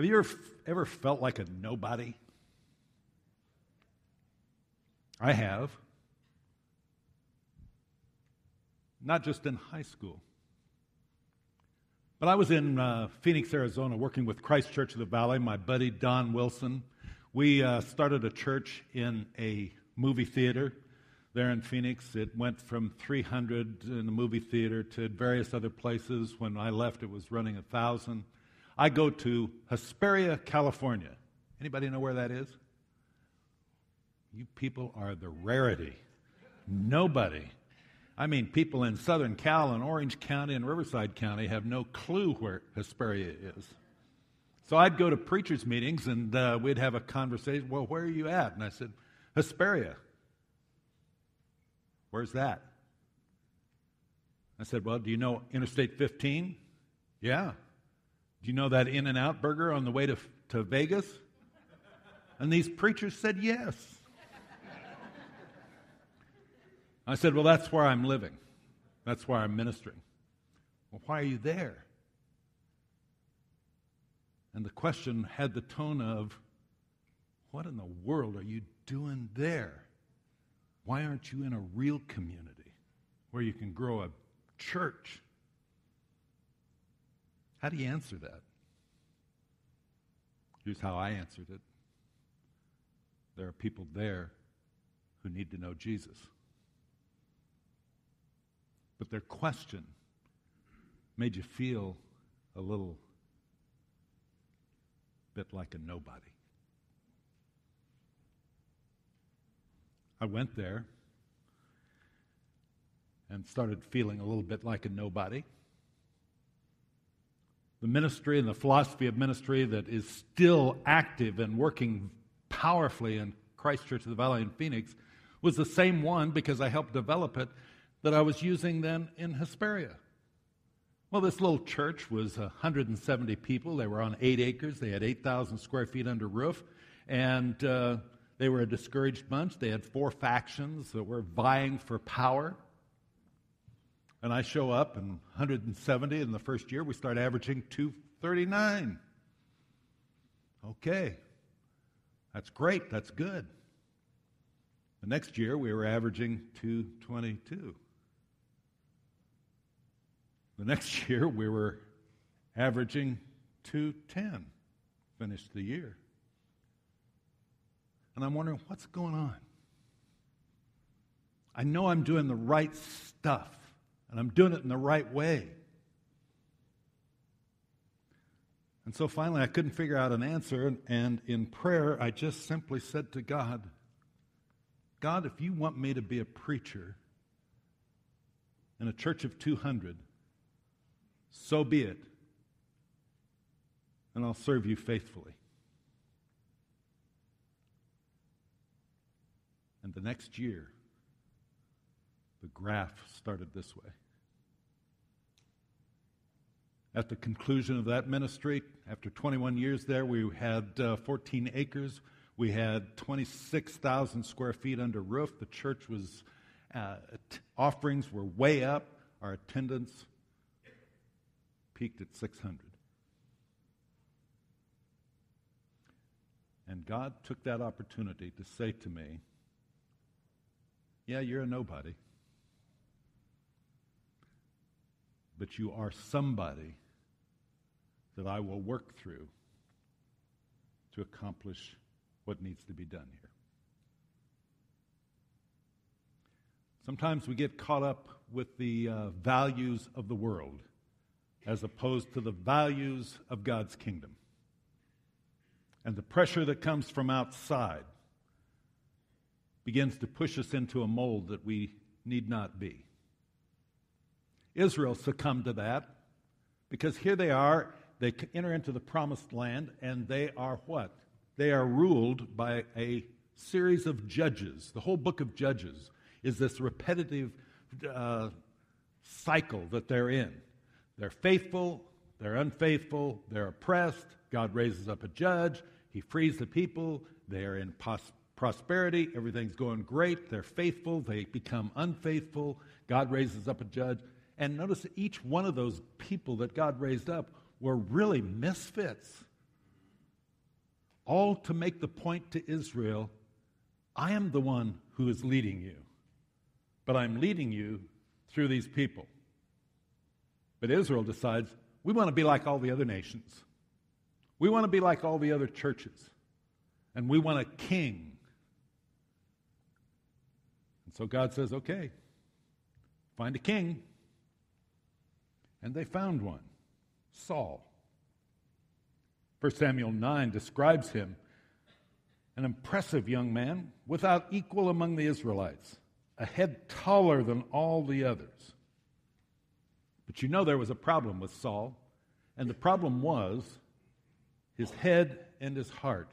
Have you ever, ever felt like a nobody? I have. Not just in high school. But I was in uh, Phoenix, Arizona, working with Christ Church of the Valley, my buddy Don Wilson. We uh, started a church in a movie theater there in Phoenix. It went from 300 in the movie theater to various other places. When I left, it was running 1,000. I go to Hesperia, California. Anybody know where that is? You people are the rarity. Nobody. I mean, people in Southern Cal and Orange County and Riverside County have no clue where Hesperia is. So I'd go to preachers' meetings and uh, we'd have a conversation. Well, where are you at? And I said, Hesperia. Where's that? I said, Well, do you know Interstate 15? Yeah. Do you know that In N Out burger on the way to, to Vegas? And these preachers said, Yes. I said, Well, that's where I'm living. That's where I'm ministering. Well, why are you there? And the question had the tone of, What in the world are you doing there? Why aren't you in a real community where you can grow a church? How do you answer that? Here's how I answered it there are people there who need to know Jesus. But their question made you feel a little bit like a nobody. I went there and started feeling a little bit like a nobody. The ministry and the philosophy of ministry that is still active and working powerfully in Christ Church of the Valley in Phoenix was the same one because I helped develop it that I was using then in Hesperia. Well, this little church was 170 people. They were on eight acres. They had 8,000 square feet under roof. And uh, they were a discouraged bunch. They had four factions that were vying for power. And I show up, and 170 in the first year, we start averaging 239. Okay, that's great, that's good. The next year, we were averaging 222. The next year, we were averaging 210, finished the year. And I'm wondering, what's going on? I know I'm doing the right stuff, and I'm doing it in the right way. And so finally, I couldn't figure out an answer, and in prayer, I just simply said to God, God, if you want me to be a preacher in a church of 200, so be it. And I'll serve you faithfully. And the next year, the graph started this way. At the conclusion of that ministry, after 21 years there, we had uh, 14 acres. We had 26,000 square feet under roof. The church was, uh, offerings were way up. Our attendance peaked at 600. And God took that opportunity to say to me, Yeah, you're a nobody. But you are somebody that I will work through to accomplish what needs to be done here. Sometimes we get caught up with the uh, values of the world as opposed to the values of God's kingdom. And the pressure that comes from outside begins to push us into a mold that we need not be. Israel succumbed to that because here they are, they enter into the promised land, and they are what? They are ruled by a series of judges. The whole book of Judges is this repetitive uh, cycle that they're in. They're faithful, they're unfaithful, they're oppressed. God raises up a judge, he frees the people, they're in pos- prosperity, everything's going great, they're faithful, they become unfaithful, God raises up a judge. And notice each one of those people that God raised up were really misfits. all to make the point to Israel I am the one who is leading you, but I'm leading you through these people. But Israel decides we want to be like all the other nations. We want to be like all the other churches. And we want a king. And so God says, okay, find a king. And they found one Saul. 1 Samuel 9 describes him an impressive young man without equal among the Israelites, a head taller than all the others. But you know there was a problem with Saul, and the problem was his head and his heart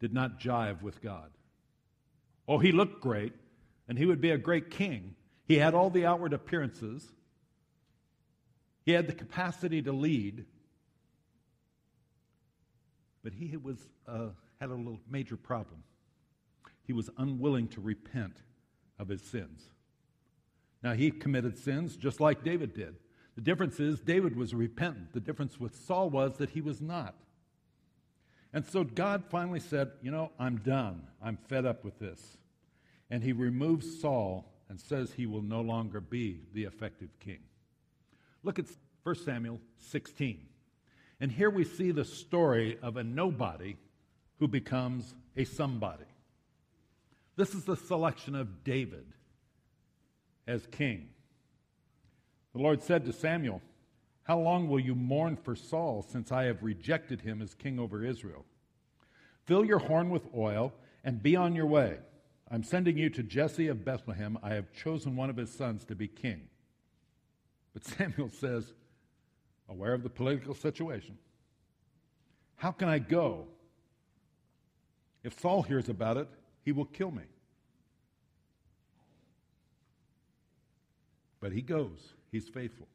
did not jive with God. Oh, he looked great, and he would be a great king. He had all the outward appearances, he had the capacity to lead, but he was, uh, had a little major problem. He was unwilling to repent of his sins. Now, he committed sins just like David did. The difference is David was repentant. The difference with Saul was that he was not. And so God finally said, You know, I'm done. I'm fed up with this. And he removes Saul and says he will no longer be the effective king. Look at 1 Samuel 16. And here we see the story of a nobody who becomes a somebody. This is the selection of David as king. The Lord said to Samuel, How long will you mourn for Saul, since I have rejected him as king over Israel? Fill your horn with oil and be on your way. I'm sending you to Jesse of Bethlehem. I have chosen one of his sons to be king. But Samuel says, aware of the political situation. How can I go? If Saul hears about it, he will kill me. But he goes, he's faithful.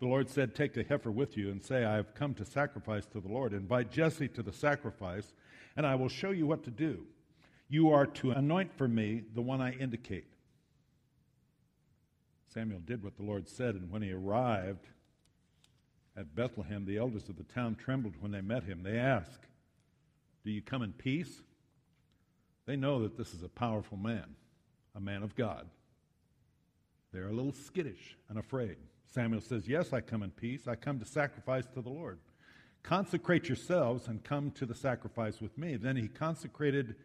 The Lord said, Take the heifer with you and say, I have come to sacrifice to the Lord. Invite Jesse to the sacrifice, and I will show you what to do. You are to anoint for me the one I indicate. Samuel did what the Lord said, and when he arrived, at Bethlehem, the elders of the town trembled when they met him. They asked, Do you come in peace? They know that this is a powerful man, a man of God. They're a little skittish and afraid. Samuel says, Yes, I come in peace. I come to sacrifice to the Lord. Consecrate yourselves and come to the sacrifice with me. Then he consecrated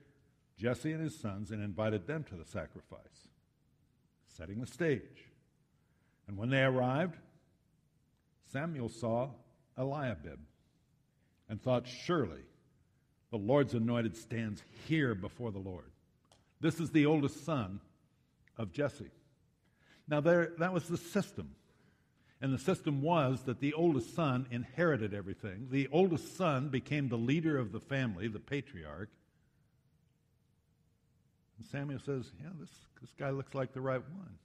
Jesse and his sons and invited them to the sacrifice, setting the stage. And when they arrived, Samuel saw Eliabib and thought, Surely the Lord's anointed stands here before the Lord. This is the oldest son of Jesse. Now, there, that was the system. And the system was that the oldest son inherited everything. The oldest son became the leader of the family, the patriarch. And Samuel says, Yeah, this, this guy looks like the right one.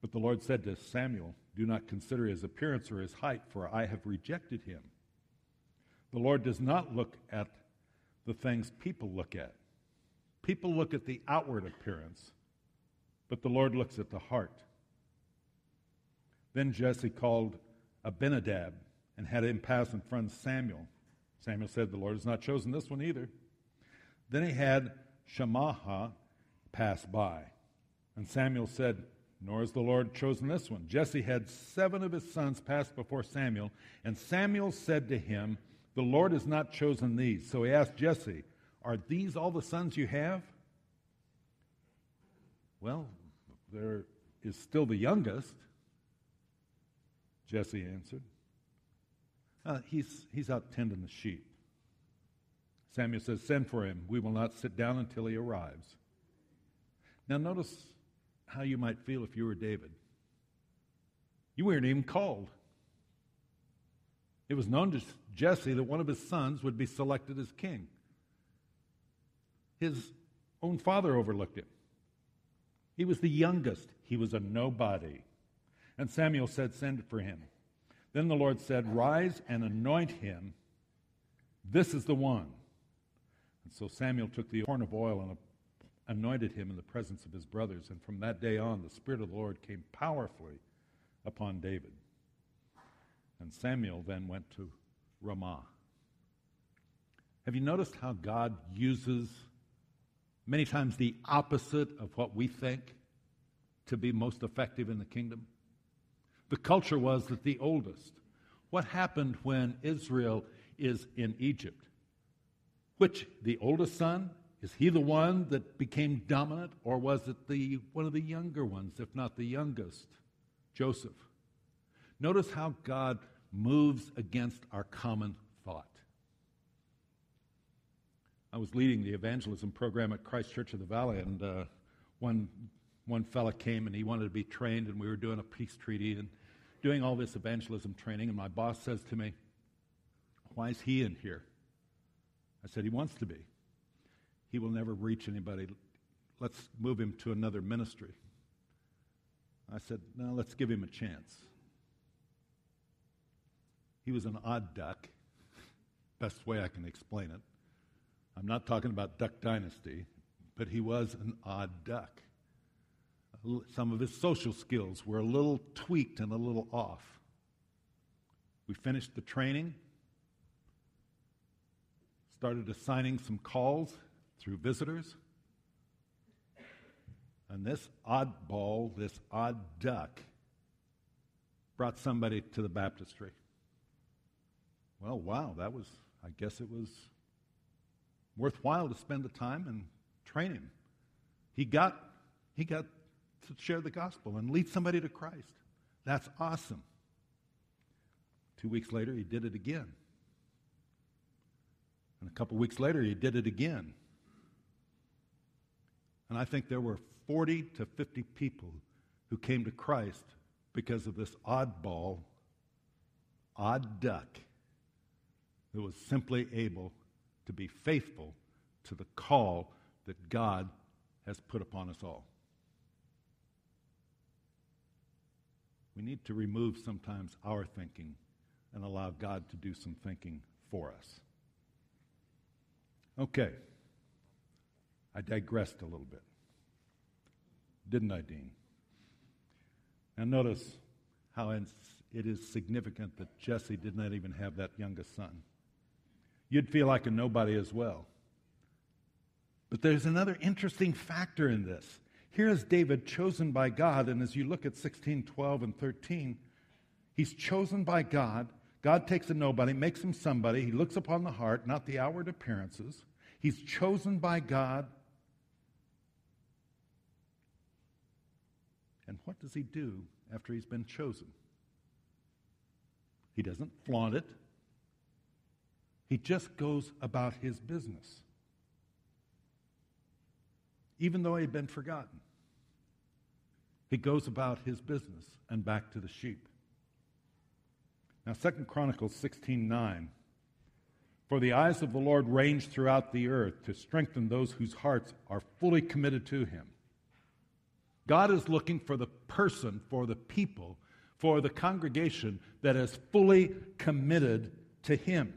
But the Lord said to Samuel, Do not consider his appearance or his height, for I have rejected him. The Lord does not look at the things people look at. People look at the outward appearance, but the Lord looks at the heart. Then Jesse called Abinadab and had him pass in front of Samuel. Samuel said, The Lord has not chosen this one either. Then he had Shemaiah pass by. And Samuel said, nor has the Lord chosen this one. Jesse had seven of his sons pass before Samuel, and Samuel said to him, The Lord has not chosen these. So he asked Jesse, Are these all the sons you have? Well, there is still the youngest. Jesse answered. Uh, he's, he's out tending the sheep. Samuel says, Send for him. We will not sit down until he arrives. Now, notice how you might feel if you were David. You weren't even called. It was known to Jesse that one of his sons would be selected as king. His own father overlooked him. He was the youngest. He was a nobody. And Samuel said, Send for him. Then the Lord said, Rise and anoint him. This is the one. And so Samuel took the horn of oil and anointed him in the presence of his brothers. And from that day on, the Spirit of the Lord came powerfully upon David. And Samuel then went to Ramah. Have you noticed how God uses many times the opposite of what we think to be most effective in the kingdom? The culture was that the oldest. What happened when Israel is in Egypt? Which, the oldest son, is he the one that became dominant, or was it the, one of the younger ones, if not the youngest, Joseph? Notice how God moves against our common thought. I was leading the evangelism program at Christ Church of the Valley, and uh, one one fella came and he wanted to be trained, and we were doing a peace treaty and doing all this evangelism training. And my boss says to me, "Why is he in here?" I said, "He wants to be. He will never reach anybody. Let's move him to another ministry." I said, "No, let's give him a chance." He was an odd duck. Best way I can explain it. I'm not talking about Duck Dynasty, but he was an odd duck. Some of his social skills were a little tweaked and a little off. We finished the training, started assigning some calls through visitors. And this oddball, this odd duck, brought somebody to the baptistry. Well, wow, that was, I guess it was worthwhile to spend the time and train him. He got, he got to share the gospel and lead somebody to Christ. That's awesome. Two weeks later, he did it again. And a couple weeks later, he did it again. And I think there were 40 to 50 people who came to Christ because of this oddball, odd duck that was simply able to be faithful to the call that God has put upon us all. We need to remove sometimes our thinking and allow God to do some thinking for us. Okay. I digressed a little bit. Didn't I, Dean? Now, notice how it is significant that Jesse did not even have that youngest son you'd feel like a nobody as well. But there's another interesting factor in this. Here is David chosen by God, and as you look at 16, 12, and 13, he's chosen by God. God takes a nobody, makes him somebody. He looks upon the heart, not the outward appearances. He's chosen by God. And what does he do after he's been chosen? He doesn't flaunt it. He just goes about his business, even though he had been forgotten. He goes about his business and back to the sheep. Now, Second Chronicles 16:9. For the eyes of the Lord range throughout the earth to strengthen those whose hearts are fully committed to him. God is looking for the person, for the people, for the congregation that is fully committed to him.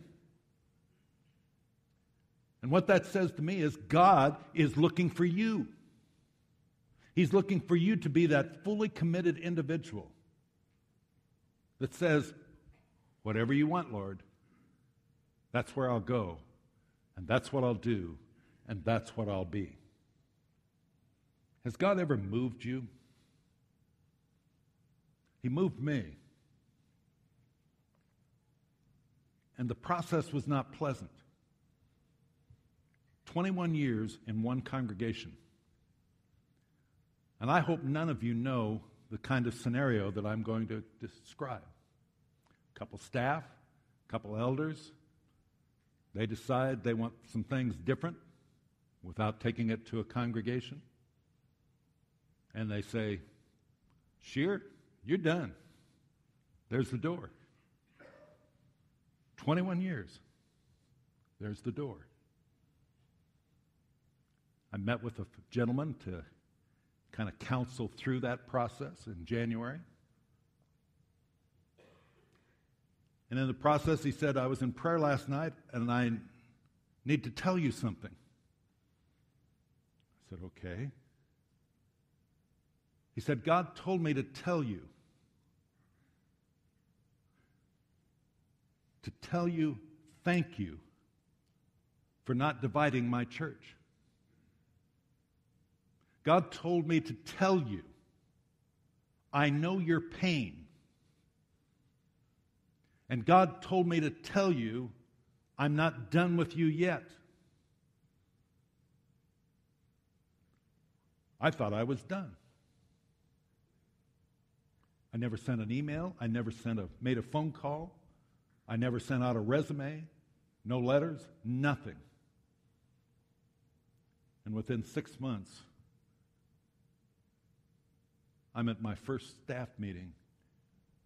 And what that says to me is God is looking for you. He's looking for you to be that fully committed individual that says, Whatever you want, Lord, that's where I'll go, and that's what I'll do, and that's what I'll be. Has God ever moved you? He moved me. And the process was not pleasant. 21 years in one congregation. And I hope none of you know the kind of scenario that I'm going to describe. A couple staff, a couple elders, they decide they want some things different without taking it to a congregation. And they say, Shear, you're done. There's the door. 21 years. There's the door. I met with a gentleman to kind of counsel through that process in January. And in the process, he said, I was in prayer last night and I need to tell you something. I said, okay. He said, God told me to tell you to tell you thank you for not dividing my church. God told me to tell you, I know your pain. And God told me to tell you, I'm not done with you yet. I thought I was done. I never sent an email. I never sent a, made a phone call. I never sent out a resume. No letters, nothing. And within six months, I'm at my first staff meeting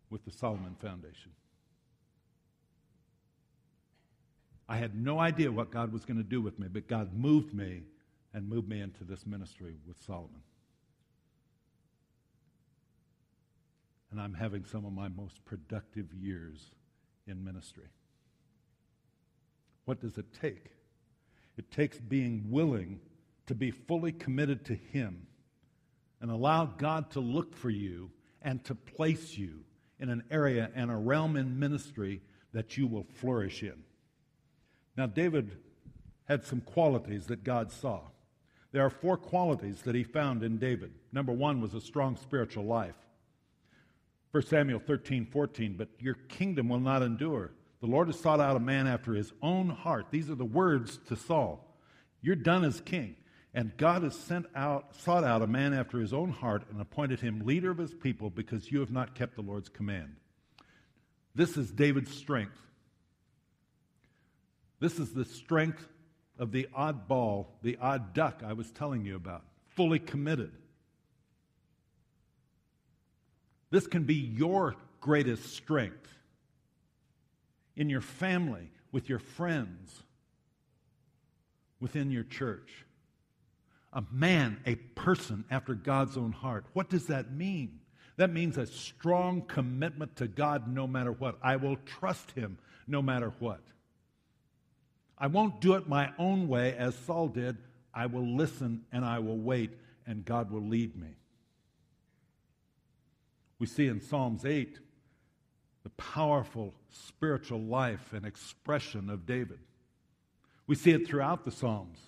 with the Solomon Foundation. I had no idea what God was going to do with me, but God moved me and moved me into this ministry with Solomon. And I'm having some of my most productive years in ministry. What does it take? It takes being willing to be fully committed to Him and allow God to look for you and to place you in an area and a realm in ministry that you will flourish in. Now, David had some qualities that God saw. There are four qualities that he found in David. Number one was a strong spiritual life. 1 Samuel 13, 14, but your kingdom will not endure. The Lord has sought out a man after his own heart. These are the words to Saul. You're done as king. And God has sent out, sought out a man after his own heart and appointed him leader of his people because you have not kept the Lord's command. This is David's strength. This is the strength of the oddball, the odd duck I was telling you about, fully committed. This can be your greatest strength in your family, with your friends, within your church a man, a person after God's own heart. What does that mean? That means a strong commitment to God no matter what. I will trust him no matter what. I won't do it my own way as Saul did. I will listen and I will wait, and God will lead me. We see in Psalms 8 the powerful spiritual life and expression of David. We see it throughout the Psalms.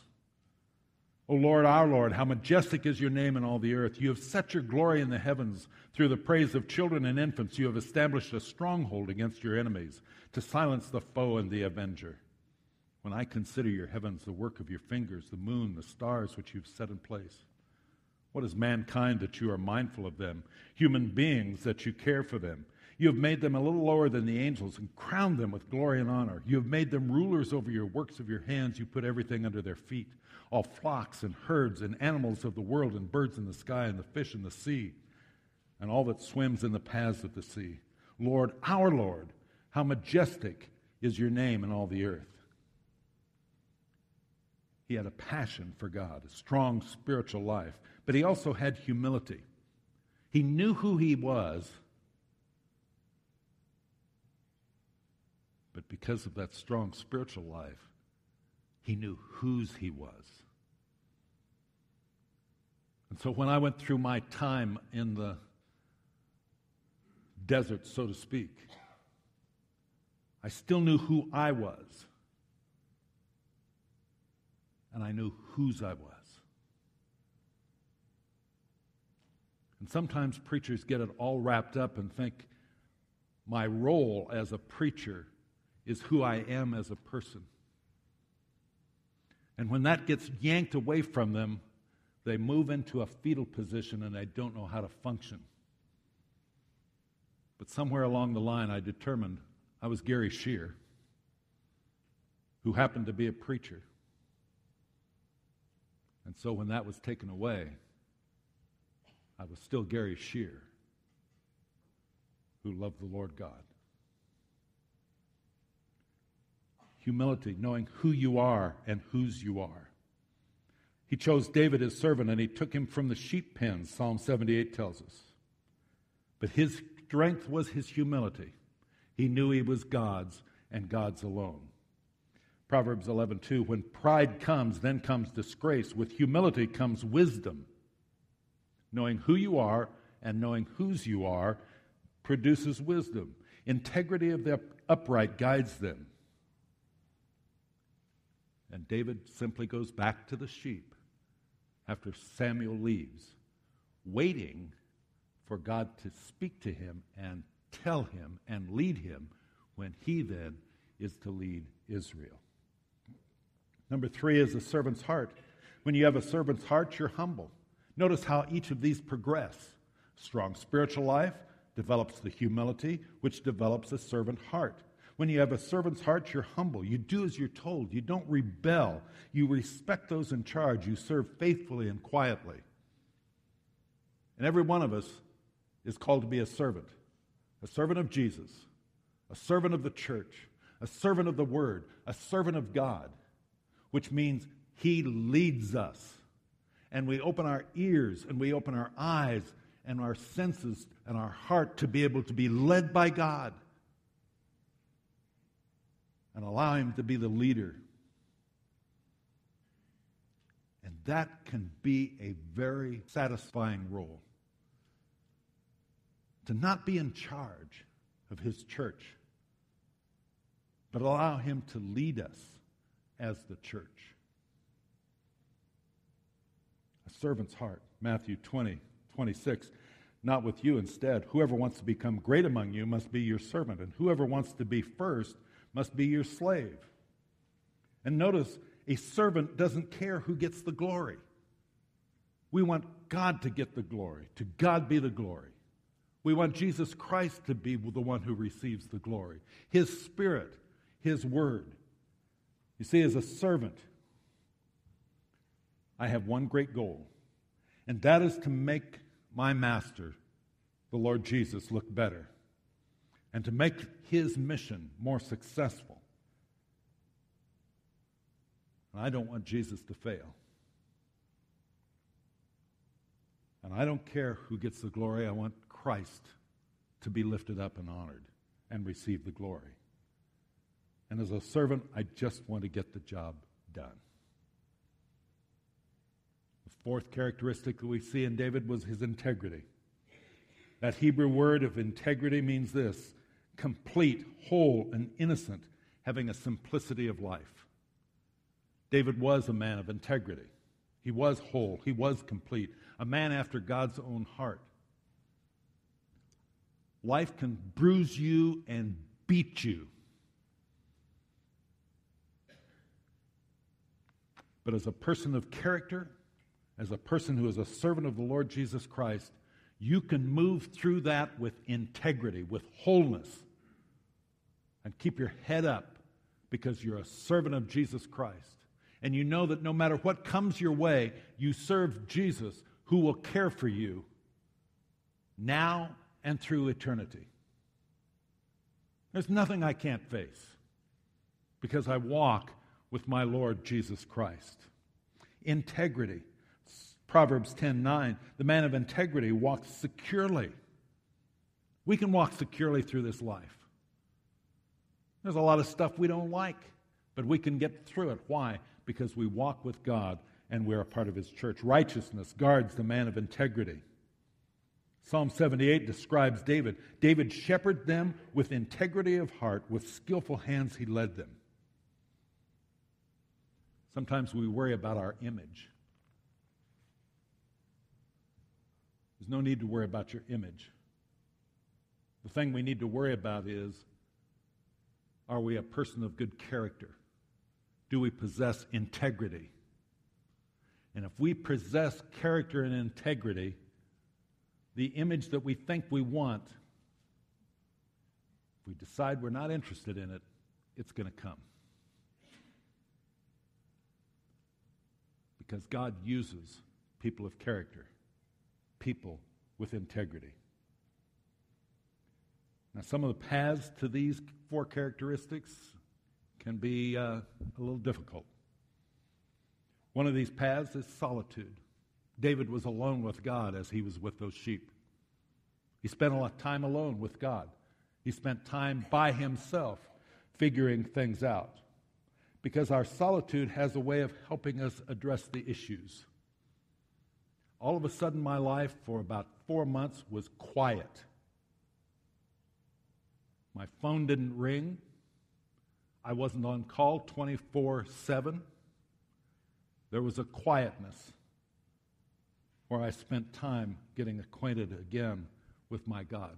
O Lord, our Lord, how majestic is your name in all the earth. You have set your glory in the heavens. Through the praise of children and infants, you have established a stronghold against your enemies to silence the foe and the avenger. When I consider your heavens, the work of your fingers, the moon, the stars which you've set in place, what is mankind that you are mindful of them? Human beings that you care for them. You have made them a little lower than the angels and crowned them with glory and honor. You have made them rulers over your works of your hands. You put everything under their feet all flocks and herds and animals of the world and birds in the sky and the fish in the sea and all that swims in the paths of the sea. Lord, our Lord, how majestic is your name in all the earth. He had a passion for God, a strong spiritual life, but he also had humility. He knew who he was, but because of that strong spiritual life, he knew whose he was. And so when I went through my time in the desert, so to speak, I still knew who I was. And I knew whose I was. And sometimes preachers get it all wrapped up and think my role as a preacher is who I am as a person. And when that gets yanked away from them, they move into a fetal position and they don't know how to function. But somewhere along the line, I determined I was Gary Shear, who happened to be a preacher. And so when that was taken away, I was still Gary Shear, who loved the Lord God. humility, knowing who you are and whose you are. He chose David as servant and he took him from the sheep pens, Psalm 78 tells us. But his strength was his humility. He knew he was God's and God's alone. Proverbs 11:2 When pride comes, then comes disgrace. With humility comes wisdom. Knowing who you are and knowing whose you are produces wisdom. Integrity of the upright guides them. And David simply goes back to the sheep after Samuel leaves, waiting for God to speak to him and tell him and lead him when he then is to lead Israel. Number three is a servant's heart. When you have a servant's heart, you're humble. Notice how each of these progress. Strong spiritual life develops the humility, which develops a servant heart. When you have a servant's heart, you're humble. You do as you're told. You don't rebel. You respect those in charge. You serve faithfully and quietly. And every one of us is called to be a servant a servant of Jesus, a servant of the church, a servant of the word, a servant of God, which means he leads us. And we open our ears and we open our eyes and our senses and our heart to be able to be led by God and allow Him to be the leader. And that can be a very satisfying role. To not be in charge of His church, but allow Him to lead us as the church. A servant's heart, Matthew 20, 26. Not with you instead. Whoever wants to become great among you must be your servant, and whoever wants to be first must be your slave. And notice, a servant doesn't care who gets the glory. We want God to get the glory, to God be the glory. We want Jesus Christ to be the one who receives the glory, His Spirit, His Word. You see, as a servant, I have one great goal, and that is to make my master, the Lord Jesus, look better and to make his mission more successful. And I don't want Jesus to fail. And I don't care who gets the glory, I want Christ to be lifted up and honored and receive the glory. And as a servant, I just want to get the job done. The fourth characteristic that we see in David was his integrity. That Hebrew word of integrity means this complete, whole, and innocent, having a simplicity of life. David was a man of integrity. He was whole. He was complete. A man after God's own heart. Life can bruise you and beat you. But as a person of character, as a person who is a servant of the Lord Jesus Christ, you can move through that with integrity, with wholeness, and keep your head up because you're a servant of Jesus Christ. And you know that no matter what comes your way, you serve Jesus who will care for you now and through eternity. There's nothing I can't face because I walk with my Lord Jesus Christ. Integrity. Proverbs 10:9, the man of integrity walks securely. We can walk securely through this life. There's a lot of stuff we don't like, but we can get through it. Why? Because we walk with God and we're a part of His church. Righteousness guards the man of integrity. Psalm 78 describes David. David shepherded them with integrity of heart, with skillful hands he led them. Sometimes we worry about our image. There's no need to worry about your image. The thing we need to worry about is are we a person of good character? Do we possess integrity? And if we possess character and integrity, the image that we think we want, if we decide we're not interested in it, it's going to come. Because God uses people of character, people with integrity. Now, some of the paths to these four characteristics can be uh, a little difficult. One of these paths is solitude. David was alone with God as he was with those sheep. He spent a lot of time alone with God. He spent time by himself figuring things out. Because our solitude has a way of helping us address the issues. All of a sudden, my life for about four months was quiet. My phone didn't ring. I wasn't on call 24 7. There was a quietness where I spent time getting acquainted again with my God.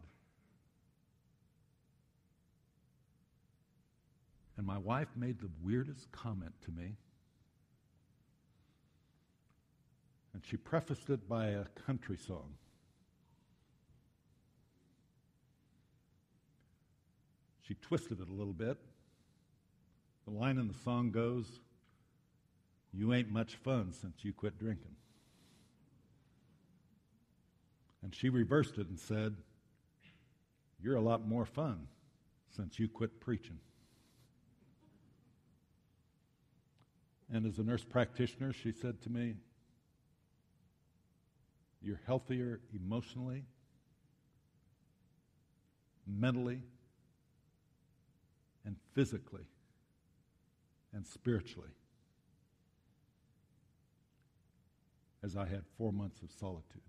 And my wife made the weirdest comment to me. And she prefaced it by a country song. She twisted it a little bit. The line in the song goes, You ain't much fun since you quit drinking. And she reversed it and said, You're a lot more fun since you quit preaching. And as a nurse practitioner, she said to me, You're healthier emotionally, mentally, and physically, and spiritually, as I had four months of solitude.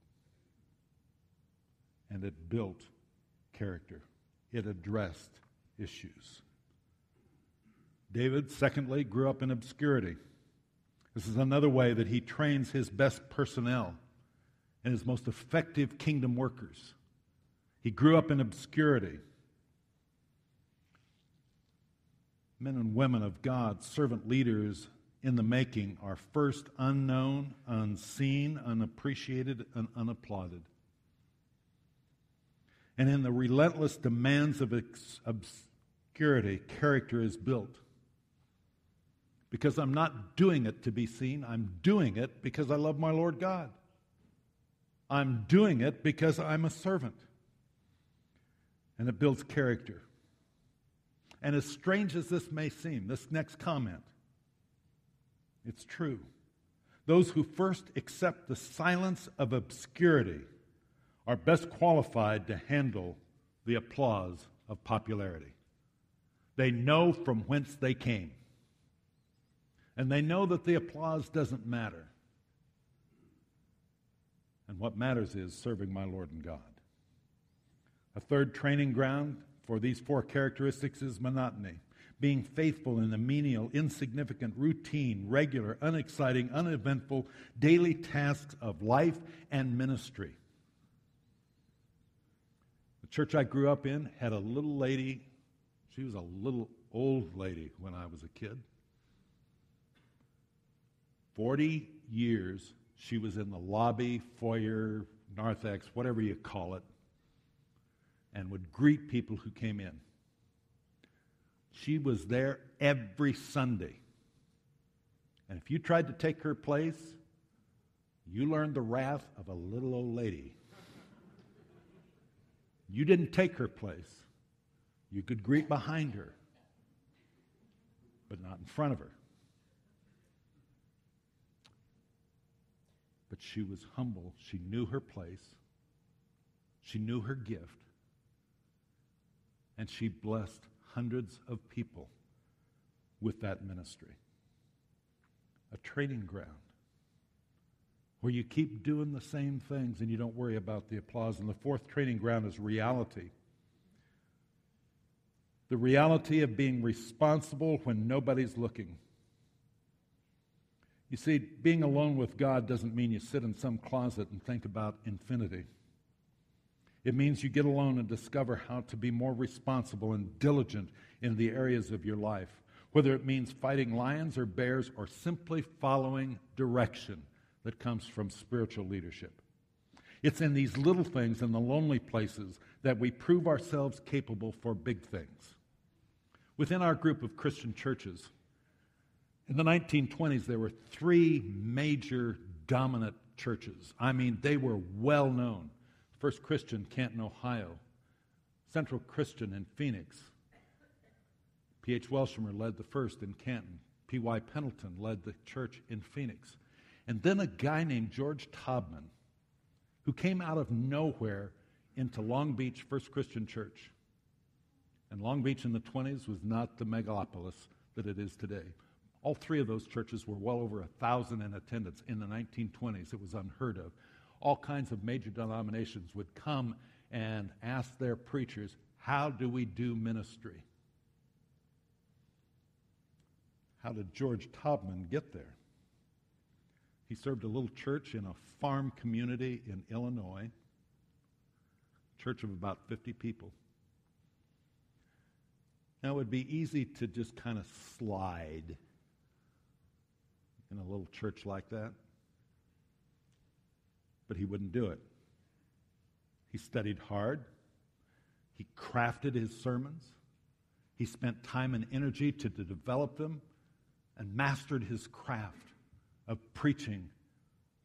And it built character, it addressed issues. David, secondly, grew up in obscurity. This is another way that he trains his best personnel and his most effective kingdom workers. He grew up in obscurity. Men and women of God, servant leaders in the making, are first unknown, unseen, unappreciated, and unapplauded. And in the relentless demands of obscurity, character is built because I'm not doing it to be seen. I'm doing it because I love my Lord God. I'm doing it because I'm a servant. And it builds character. And as strange as this may seem, this next comment, it's true. Those who first accept the silence of obscurity are best qualified to handle the applause of popularity. They know from whence they came and they know that the applause doesn't matter. And what matters is serving my Lord and God. A third training ground for these four characteristics is monotony. Being faithful in the menial, insignificant, routine, regular, unexciting, uneventful daily tasks of life and ministry. The church I grew up in had a little lady. She was a little old lady when I was a kid. 40 years she was in the lobby, foyer, narthex, whatever you call it, and would greet people who came in. She was there every Sunday. And if you tried to take her place, you learned the wrath of a little old lady. You didn't take her place. You could greet behind her, but not in front of her. But she was humble. She knew her place, she knew her gift, and she blessed hundreds of people with that ministry. A training ground where you keep doing the same things and you don't worry about the applause. And the fourth training ground is reality. The reality of being responsible when nobody's looking. You see, being alone with God doesn't mean you sit in some closet and think about infinity. It means you get alone and discover how to be more responsible and diligent in the areas of your life, whether it means fighting lions or bears or simply following direction that comes from spiritual leadership. It's in these little things, in the lonely places, that we prove ourselves capable for big things. Within our group of Christian churches, in the 1920s, there were three major dominant churches. I mean, they were well known. First Christian, Canton, Ohio. Central Christian in Phoenix. P.H. Welshimer led the first in Canton. P.Y. Pendleton led the church in Phoenix. And then a guy named George Taubman, who came out of nowhere into Long Beach First Christian Church. And Long Beach in the 20s was not the megalopolis that it is today. All three of those churches were well over a thousand in attendance in the 1920s. It was unheard of. All kinds of major denominations would come and ask their preachers, How do we do ministry? How did George Taubman get there? He served a little church in a farm community in Illinois, church of about 50 people. Now, it would be easy to just kind of slide in a little church like that, but he wouldn't do it. He studied hard, he crafted his sermons, he spent time and energy to, to develop them, and mastered his craft of preaching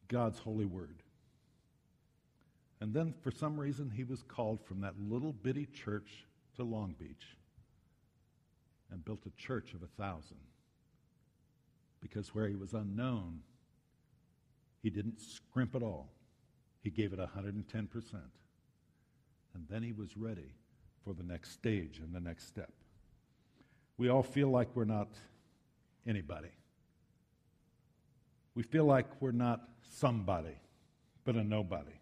God's holy word. And then, for some reason, he was called from that little bitty church to Long Beach and built a church of a thousand. Because where he was unknown, he didn't scrimp at all. He gave it 110%. And then he was ready for the next stage and the next step. We all feel like we're not anybody. We feel like we're not somebody, but a nobody.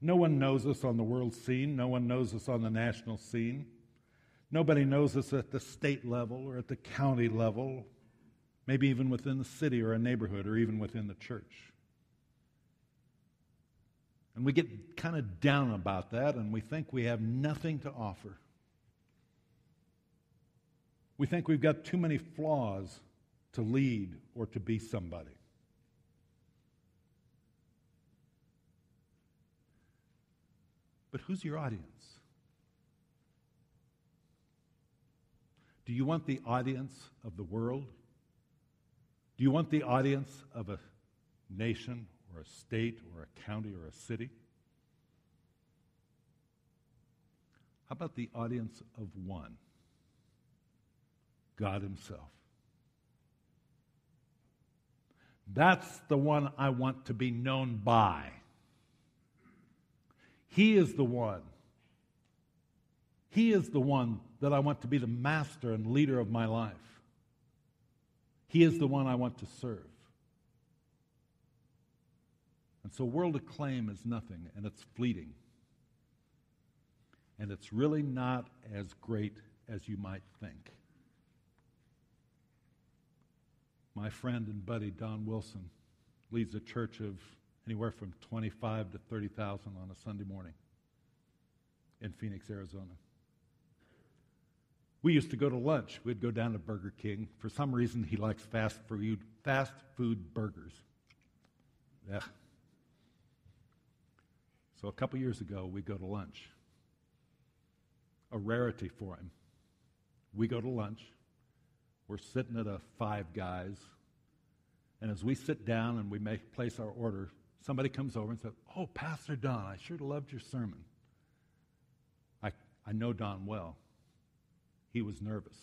No one knows us on the world scene. No one knows us on the national scene. Nobody knows us at the state level or at the county level, maybe even within the city or a neighborhood or even within the church. And we get kind of down about that and we think we have nothing to offer. We think we've got too many flaws to lead or to be somebody. But who's your audience? Do you want the audience of the world? Do you want the audience of a nation or a state or a county or a city? How about the audience of one? God Himself. That's the one I want to be known by. He is the one he is the one that I want to be the master and leader of my life. He is the one I want to serve. And so, world acclaim is nothing, and it's fleeting. And it's really not as great as you might think. My friend and buddy, Don Wilson, leads a church of anywhere from 25 to 30,000 on a Sunday morning in Phoenix, Arizona. We used to go to lunch. We'd go down to Burger King. For some reason, he likes fast food, fast food burgers. Yeah. So a couple years ago, we go to lunch. A rarity for him. We go to lunch. We're sitting at a Five Guys. And as we sit down and we make place our order, somebody comes over and says, Oh, Pastor Don, I sure loved your sermon. I, I know Don well. He was nervous.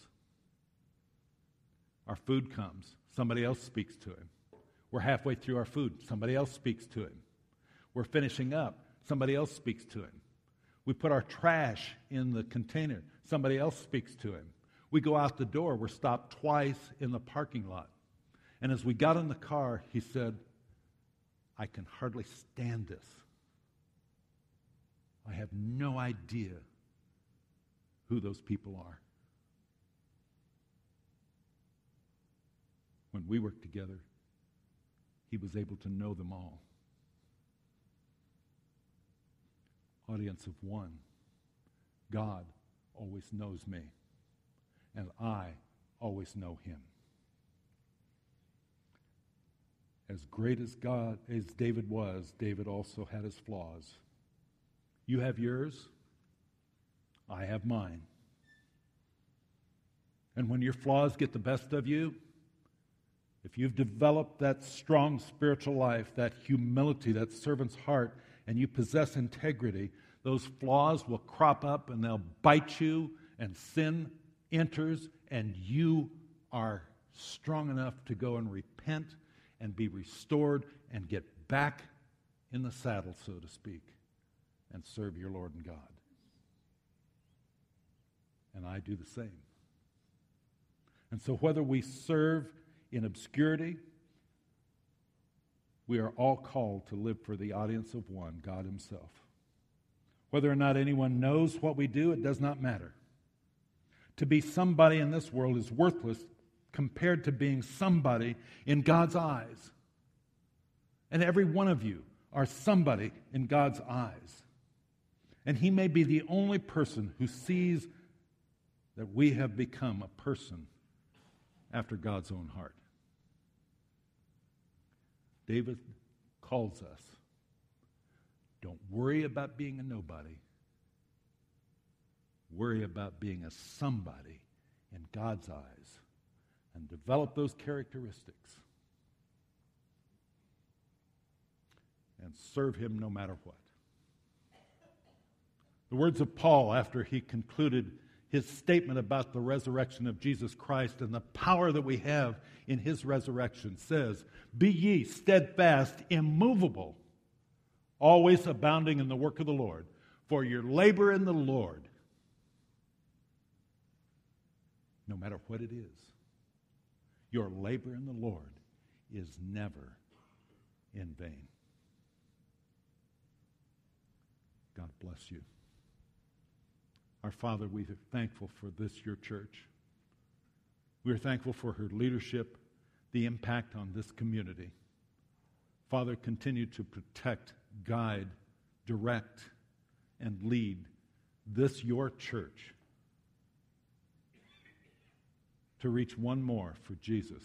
Our food comes, somebody else speaks to him. We're halfway through our food, somebody else speaks to him. We're finishing up, somebody else speaks to him. We put our trash in the container, somebody else speaks to him. We go out the door, we're stopped twice in the parking lot. And as we got in the car, he said, I can hardly stand this. I have no idea who those people are. When we worked together, he was able to know them all. Audience of one. God always knows me, and I always know him. As great as God as David was, David also had his flaws. You have yours, I have mine. And when your flaws get the best of you, if you've developed that strong spiritual life, that humility, that servant's heart, and you possess integrity, those flaws will crop up and they'll bite you, and sin enters, and you are strong enough to go and repent and be restored and get back in the saddle, so to speak, and serve your Lord and God. And I do the same. And so, whether we serve in obscurity, we are all called to live for the audience of one, God Himself. Whether or not anyone knows what we do, it does not matter. To be somebody in this world is worthless compared to being somebody in God's eyes. And every one of you are somebody in God's eyes. And He may be the only person who sees that we have become a person after God's own heart. David calls us don't worry about being a nobody. Worry about being a somebody in God's eyes and develop those characteristics and serve Him no matter what. The words of Paul after he concluded his statement about the resurrection of Jesus Christ and the power that we have in his resurrection says, Be ye steadfast, immovable always abounding in the work of the Lord, for your labor in the Lord, no matter what it is, your labor in the Lord is never in vain. God bless you. Our Father, we are thankful for this, your church. We are thankful for her leadership, the impact on this community. Father, continue to protect guide, direct, and lead this your church to reach one more for Jesus,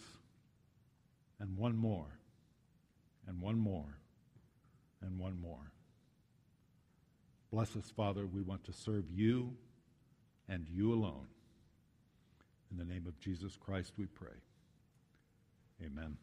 and one more, and one more, and one more. Bless us, Father. We want to serve you and you alone. In the name of Jesus Christ, we pray. Amen.